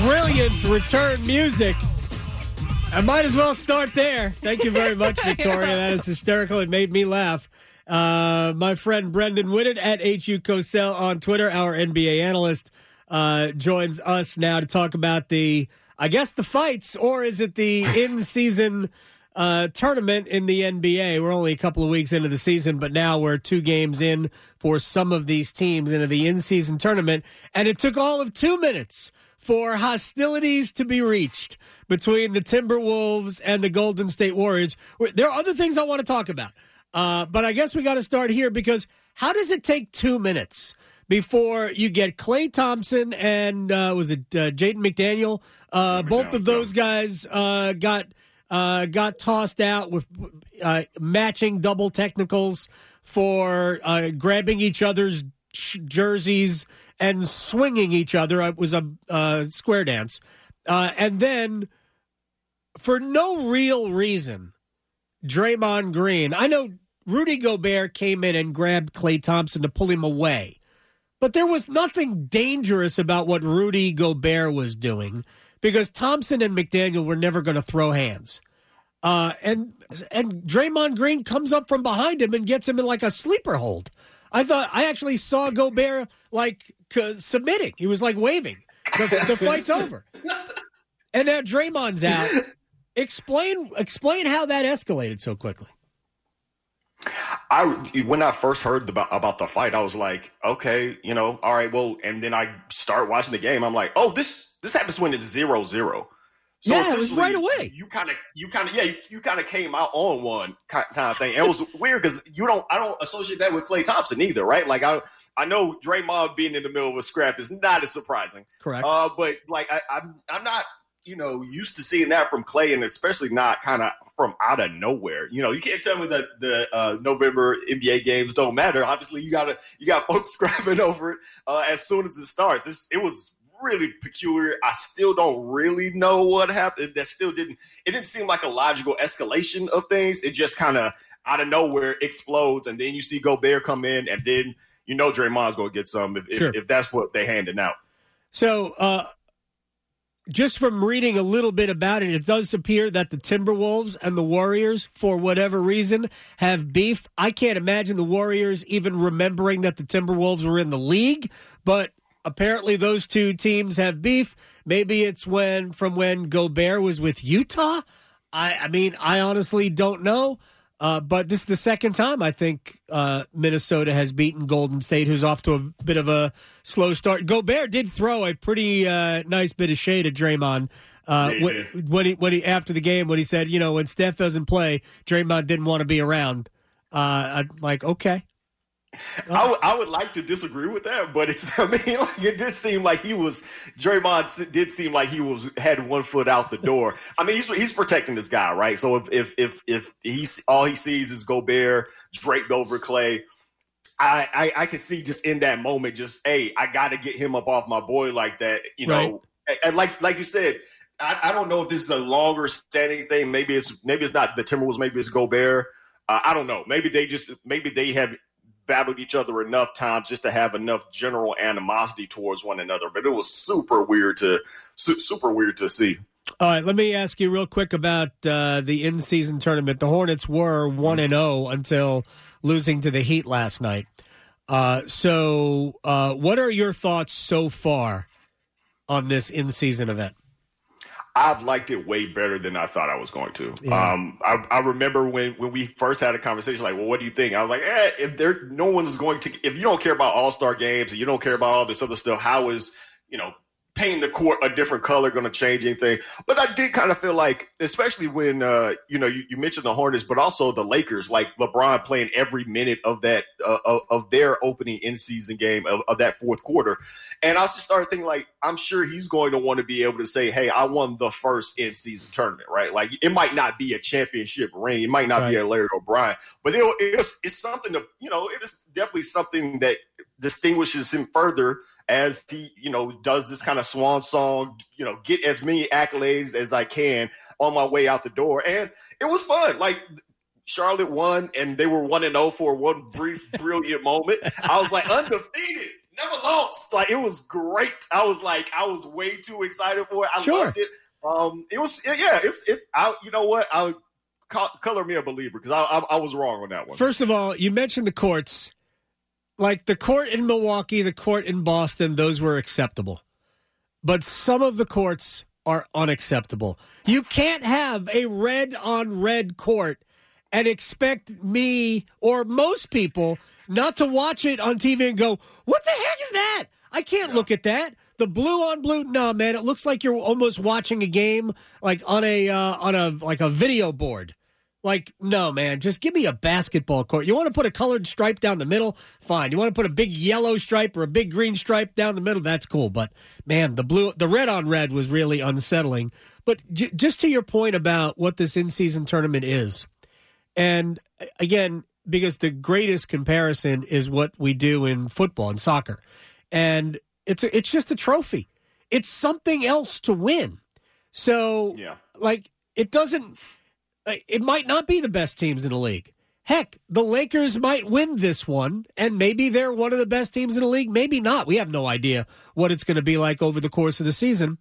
brilliant return music. I might as well start there. Thank you very much, Victoria. That is hysterical. It made me laugh. Uh, my friend Brenden Whitted at HU Cosell on Twitter, our NBA analyst, uh, joins us now to talk about the, I guess, the fights, or is it the in season uh, tournament in the NBA? We're only a couple of weeks into the season, but now we're two games in for some of these teams into the in season tournament. And it took all of two minutes for hostilities to be reached between the Timberwolves and the Golden State Warriors. There are other things I want to talk about, uh, but I guess we got to start here because how does it take two minutes before you get Klay Thompson and uh, was it uh, Jaden McDaniel? Uh, both of those guys uh, got uh, got tossed out with matching double technicals for grabbing each other's jerseys and swinging each other. It was a uh, square dance. Uh, and then, for no real reason, Draymond Green, I know Rudy Gobert came in and grabbed Klay Thompson to pull him away, but there was nothing dangerous about what Rudy Gobert was doing because Thompson and McDaniel were never going to throw hands. Uh, and and Draymond Green comes up from behind him and gets him in like a sleeper hold. I thought I actually saw Gobert like submitting. He was like waving. The, the fight's over. And now Draymond's out. Explain explain how that escalated so quickly. I when I first heard about about the fight, I was like, okay, you know, all right, well, and then I start watching the game. I'm like, oh, this this happens when it's zero zero. So yeah, it was right away. You kind of, you kind of, yeah, you, you kind of came out on one kind of thing. And it was weird because you don't, I don't associate that with Klay Thompson either, right? Like I, I know Draymond being in the middle of a scrap is not as surprising. Correct. Uh, but like I, I'm I'm not you know used to seeing that from Klay, and especially not kind of from out of nowhere. You know, you can't tell me that the uh, November NBA games don't matter. Obviously, you gotta you got folks scrapping over it uh, as soon as it starts. It's, it was really peculiar. I still don't really know what happened. That still didn't. It didn't seem like a logical escalation of things. It just kind of out of nowhere explodes, and then you see Gobert come in, and then you know Draymond's going to get some if, sure. if, if that's what they handing out. So, uh, just from reading a little bit about it, it does appear that the Timberwolves and the Warriors, for whatever reason, have beef. I can't imagine the Warriors even remembering that the Timberwolves were in the league, but apparently those two teams have beef. Maybe it's when from when Gobert was with Utah. I, I mean, I honestly don't know. Uh, but this is the second time I think uh, Minnesota has beaten Golden State, who's off to a bit of a slow start. Gobert did throw a pretty uh, nice bit of shade at Draymond uh, when, when, he when he after the game when he said, you know, when Steph doesn't play, Draymond didn't want to be around. Uh, I'm like, okay, I, w- I would like to disagree with that, but it's I mean like it did seem like he was Draymond did seem like he was had one foot out the door. I mean he's he's protecting this guy, right? So if if if if he's all he sees is Gobert draped over Klay, I, I, I can see just in that moment, just hey, I got to get him up off my boy like that, you know. Right. And like like you said, I, I don't know if this is a longer standing thing. Maybe it's maybe it's not the Timberwolves. Maybe it's Gobert. Uh, I don't know. Maybe they just maybe they have battled each other enough times just to have enough general animosity towards one another. But it was super weird to su- super weird to see. All right, let me ask you real quick about uh, the in-season tournament. The Hornets were one and zero oh until losing to the Heat last night. Uh, so, uh, what are your thoughts so far on this in-season event? I've liked it way better than I thought I was going to. Yeah. Um, I, I, remember when, when we first had a conversation, like, well, what do you think? I was like, eh, if there, no one's going to, if you don't care about All Star games and you don't care about all this other stuff, how is, you know, painting the court a different color going to change anything. But I did kind of feel like, especially when uh, you know you, you, mentioned the Hornets, but also the Lakers, like LeBron playing every minute of that uh, of, of, their opening in season game of, of, that fourth quarter, and I just started thinking like I'm sure he's going to want to be able to say, "Hey, I won the first in season tournament." Right? Like it might not be a championship ring, it might not right. be a Larry O'Brien, but it, it's it's something to you know it is definitely something that distinguishes him further as he, you know, does this kind of swan song, you know, get as many accolades as I can on my way out the door. And it was fun. Like Charlotte won and they were 1 and 0 for one brief, brilliant moment. I was like, undefeated. never lost. Like it was great. I was like, I was way too excited for it. I sure. loved it. Um, it was yeah. It's it. I you know what I color me a believer because I, I I was wrong on that one. First of all, you mentioned the courts, like the court in Milwaukee, the court in Boston. Those were acceptable, but some of the courts are unacceptable. You can't have a red on red court and expect me or most people not to watch it on TV and go, "What the heck is that?" I can't look at that. The blue on blue, no man, it looks like you're almost watching a game like on a uh, on a like a video board. Like, no, man, just give me a basketball court. You want to put a colored stripe down the middle? Fine. You want to put a big yellow stripe or a big green stripe down the middle? That's cool. But man, the blue, the red on red was really unsettling. But j- just to your point about what this in season tournament is, and again, because the greatest comparison is what we do in football and soccer, and it's a, it's just a trophy. It's something else to win. So, yeah. like, it doesn't Uh, it might not be the best teams in the league. Heck, the Lakers might win this one, and maybe they're one of the best teams in the league. Maybe not. We have no idea what it's going to be like over the course of the season.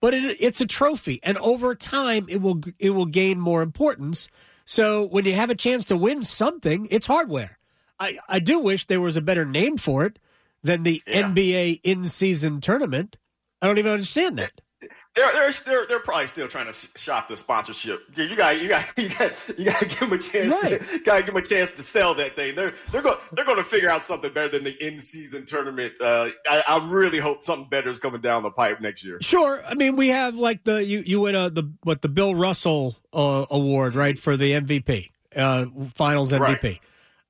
But it, it's a trophy, and over time, it will it will gain more importance. So when you have a chance to win something, it's hardware. I, I do wish there was a better name for it than the yeah. NBA in season tournament. I don't even understand that they're, they're they're they're probably still trying to shop the sponsorship. Dude, You got you got you got you got to give them a chance. Right. To, got to give them a chance to sell that thing. They're they're going they're going to figure out something better than the in season tournament. Uh, I, I, really hope something better is coming down the pipe next year. Sure. I mean, we have like the you you win a the what the Bill Russell uh, award right for the MVP uh, Finals MVP. Right.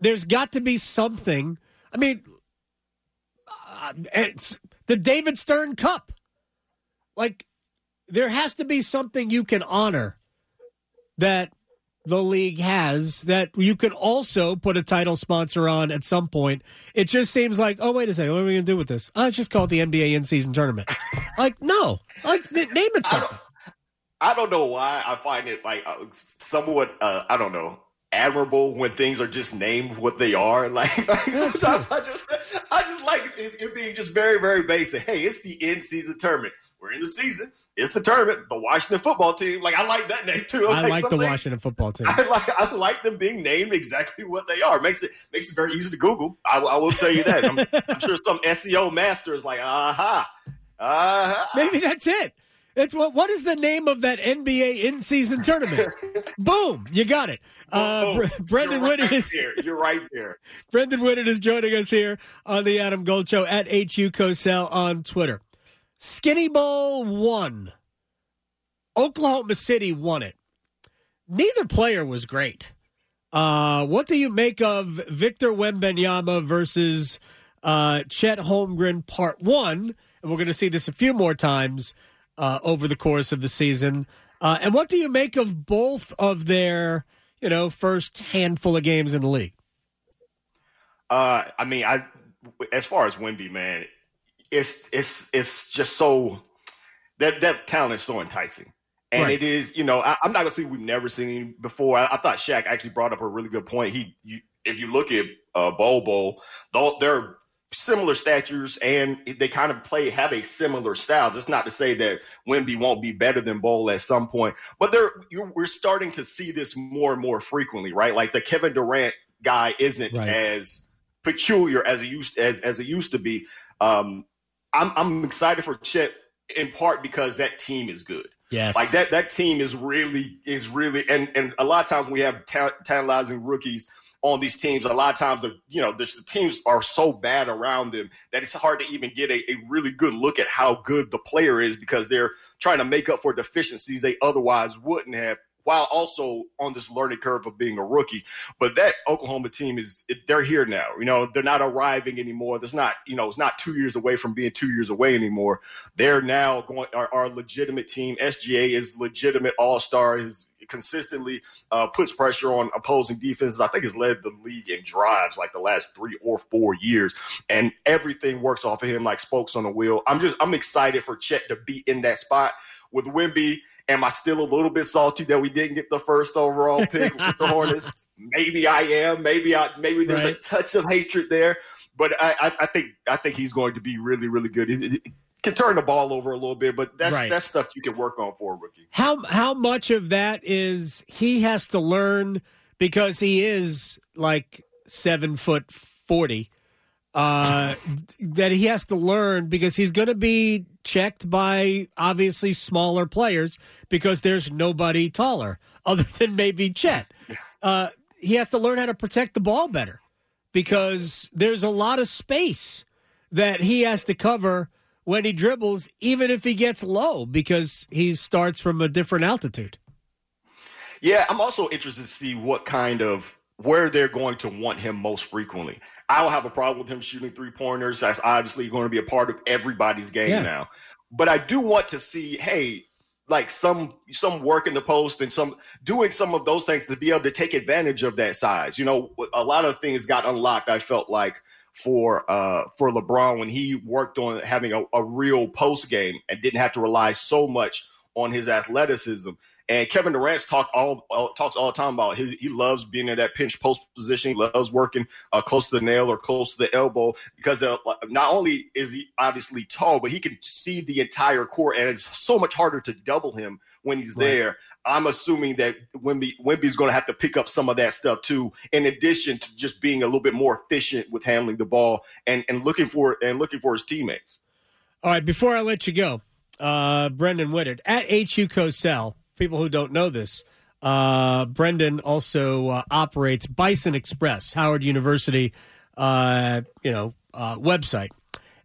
There's got to be something. I mean, uh, it's the David Stern Cup. Like there has to be something you can honor that the league has that you could also put a title sponsor on at some point. It just seems like, oh, wait a second, what are we going to do with this? Oh, let's just call it the NBA in season tournament. like, no, like name it something. I don't, I don't, know why I find it like uh, somewhat, uh, I don't know, admirable when things are just named what they are. Like, like sometimes I just, I just like it, it being just very, very basic. Hey, it's the in season tournament. We're in the season it's the tournament, the Washington football team. Like I like that name too. I like, like the Washington football team. I like I like them being named exactly what they are. Makes it makes it very easy to Google. I, I will tell you that. I'm, I'm, sure some SEO master is like, aha, aha. Maybe that's it. It's what? What is the name of that NBA in season tournament? Boom, you got it. Uh. Brenden right is here. You're right there. Brenden Whitted is joining us here on the Adam Gold Show at HU Cosell on Twitter. Skinny Bowl won. Oklahoma City won it. Neither player was great. Uh, what do you make of Victor Wembanyama versus uh, Chet Holmgren Part One? And we're going to see this a few more times uh, over the course of the season. Uh, and what do you make of both of their, you know, first handful of games in the league? Uh, I mean, I as far as Wemby, man, it's it's it's just so that that talent is so enticing. And right. it is, you know, I, am not gonna say we've never seen him before. I, I, thought Shaq actually brought up a really good point. He, you, if you look at uh, Bol Bol, they're similar statures and they kind of play have a similar style. It's not to say that Wemby won't be better than Bol at some point, but they're we're starting to see this more and more frequently, right? Like the Kevin Durant guy isn't right. as peculiar as it used as as it used to be. Um, I'm I'm excited for Chet in part because that team is good. Yes, like that that team is really is really and and a lot of times we have ta- tantalizing rookies on these teams. A lot of times the you know the, the teams are so bad around them that it's hard to even get a, a really good look at how good the player is because they're trying to make up for deficiencies they otherwise wouldn't have while also on this learning curve of being a rookie. But that Oklahoma team is they're here now. You know, they're not arriving anymore. There's not, you know, it's not two years away from being two years away anymore. They're now going are, a legitimate team. SGA is legitimate all star. Is consistently uh, puts pressure on opposing defenses. I think has led the league in drives like the last three or four years, and everything works off of him like spokes on a wheel. I'm just I'm excited for Chet to be in that spot with Wemby Am I still a little bit salty that we didn't get the first overall pick with the Hornets? Maybe I am. Maybe I maybe there's right. a touch of hatred there. but I, I think I think he's going to be really really good. He's, he can turn the ball over a little bit, but that's right. that's stuff you can work on for a rookie. How how much of that is he has to learn because he is like seven foot forty. Uh, that he has to learn because he's going to be checked by obviously smaller players because there's nobody taller other than maybe Chet. Uh, he has to learn how to protect the ball better because there's a lot of space that he has to cover when he dribbles, even if he gets low, because he starts from a different altitude. Yeah, I'm also interested to see what kind of where they're going to want him most frequently. I don't have a problem with him shooting three pointers. That's obviously going to be a part of everybody's game yeah. now. But I do want to see, hey, like some some work in the post and some doing some of those things to be able to take advantage of that size. You know, a lot of things got unlocked. I felt like for uh, for LeBron when he worked on having a, a real post game and didn't have to rely so much on his athleticism. And Kevin Durant talk all, all, talks all the time about his, he loves being in that pinch post position. He loves working uh, close to the nail or close to the elbow because uh, not only is he obviously tall, but he can see the entire court, and it's so much harder to double him when he's right. there. I'm assuming that Wemby Wemby's going to have to pick up some of that stuff too, in addition to just being a little bit more efficient with handling the ball and, and looking for and looking for his teammates. All right, before I let you go, uh, Brenden Whitted at HU Cosell people who don't know this, uh, Brenden also uh, operates Bison Express, Howard University, uh, you know, uh, website.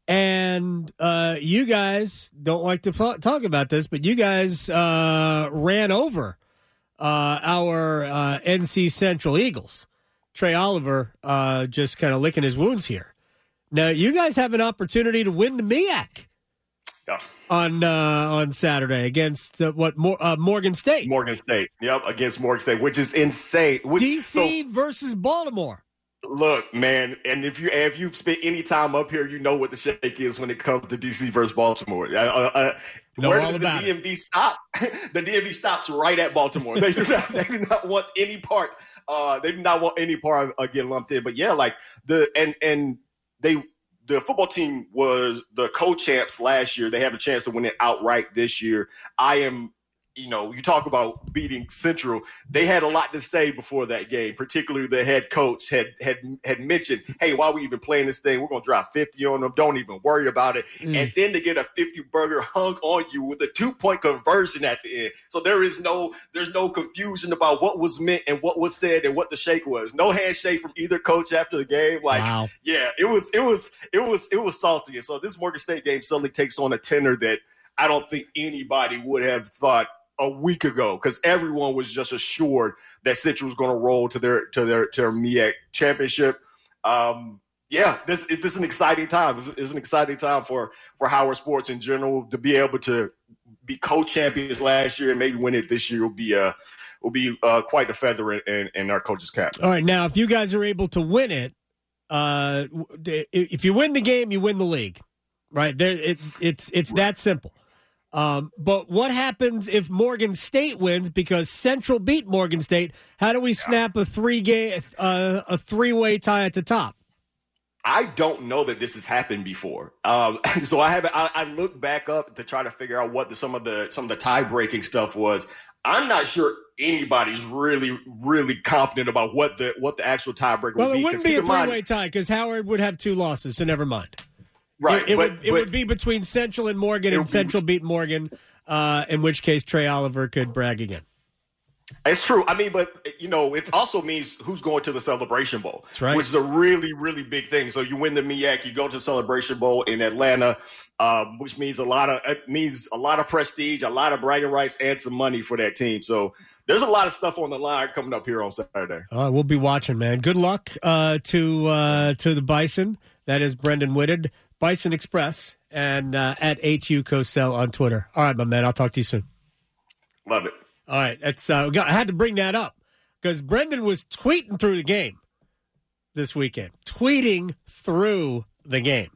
And uh, you guys don't like to talk about this, but you guys uh, ran over our NC Central Eagles. Trey Oliver just kind of licking his wounds here. Now, you guys have an opportunity to win the MEAC. Yeah on uh, on Saturday against uh, what uh, Morgan State. Morgan State, yep, against Morgan State, which is insane. Which, DC so, versus Baltimore. Look, man, and if you if you've spent any time up here, you know what the shake is when it comes to DC versus Baltimore. Uh, uh where does the DMV it. stop? the DMV stops right at Baltimore. They do not they do not want any part. Uh, they do not want any part of uh, getting lumped in. But yeah, like the and and they the football team was the co-champs last year. They have a chance to win it outright this year. I am you know, you talk about beating Central. They had a lot to say before that game. Particularly, the head coach had had had mentioned, "Hey, why are we even playing this thing? We're going to drop 50 on them. Don't even worry about it." Mm. And then to get a 50 burger hung on you with a two point conversion at the end, so there is no there's no confusion about what was meant and what was said and what the shake was. No handshake from either coach after the game. Like, wow. yeah, it was it was it was it was salty. And so this Morgan State game suddenly takes on a tenor that. I don't think anybody would have thought a week ago because everyone was just assured that Central was going to roll to their to their to their MEAC championship. Um, yeah, this this is an exciting time. This is an exciting time for for Howard sports in general to be able to be co-champions last year and maybe win it this year will be uh will be uh, quite a feather in, in, our coach's cap. All right, now if you guys are able to win it, uh, if you win the game, you win the league, right? There, it, it's it's that simple. Um, but what happens if Morgan State wins because Central beat Morgan State? How do we snap a three game uh, a three way tie at the top? I don't know that this has happened before. Um, so I haven't. I, I looked back up to try to figure out what the, some of the some of the tie breaking stuff was. I'm not sure anybody's really really confident about what the what the actual tiebreaker. Well, would it wouldn't be a three way tie because Howard would have two losses, so never mind. Right. It, it but, would it but, would be between Central and Morgan, and Central be, beat Morgan. Uh, in which case, Trey Oliver could brag again. It's true. I mean, but you know, it also means who's going to the Celebration Bowl, right. which is a really, really big thing. So you win the MEAC, you go to Celebration Bowl in Atlanta, um, which means a lot of it means a lot of prestige, a lot of bragging rights, and some money for that team. So there's a lot of stuff on the line coming up here on Saturday. Uh, we'll be watching, man. Good luck uh, to uh, to the Bison. That is Brenden Whitted. Bison Express and uh, at HU Cosell on Twitter. All right, my man. I'll talk to you soon. Love it. All right. That's, uh, I had to bring that up because Brenden was tweeting through the game this weekend, tweeting through the game.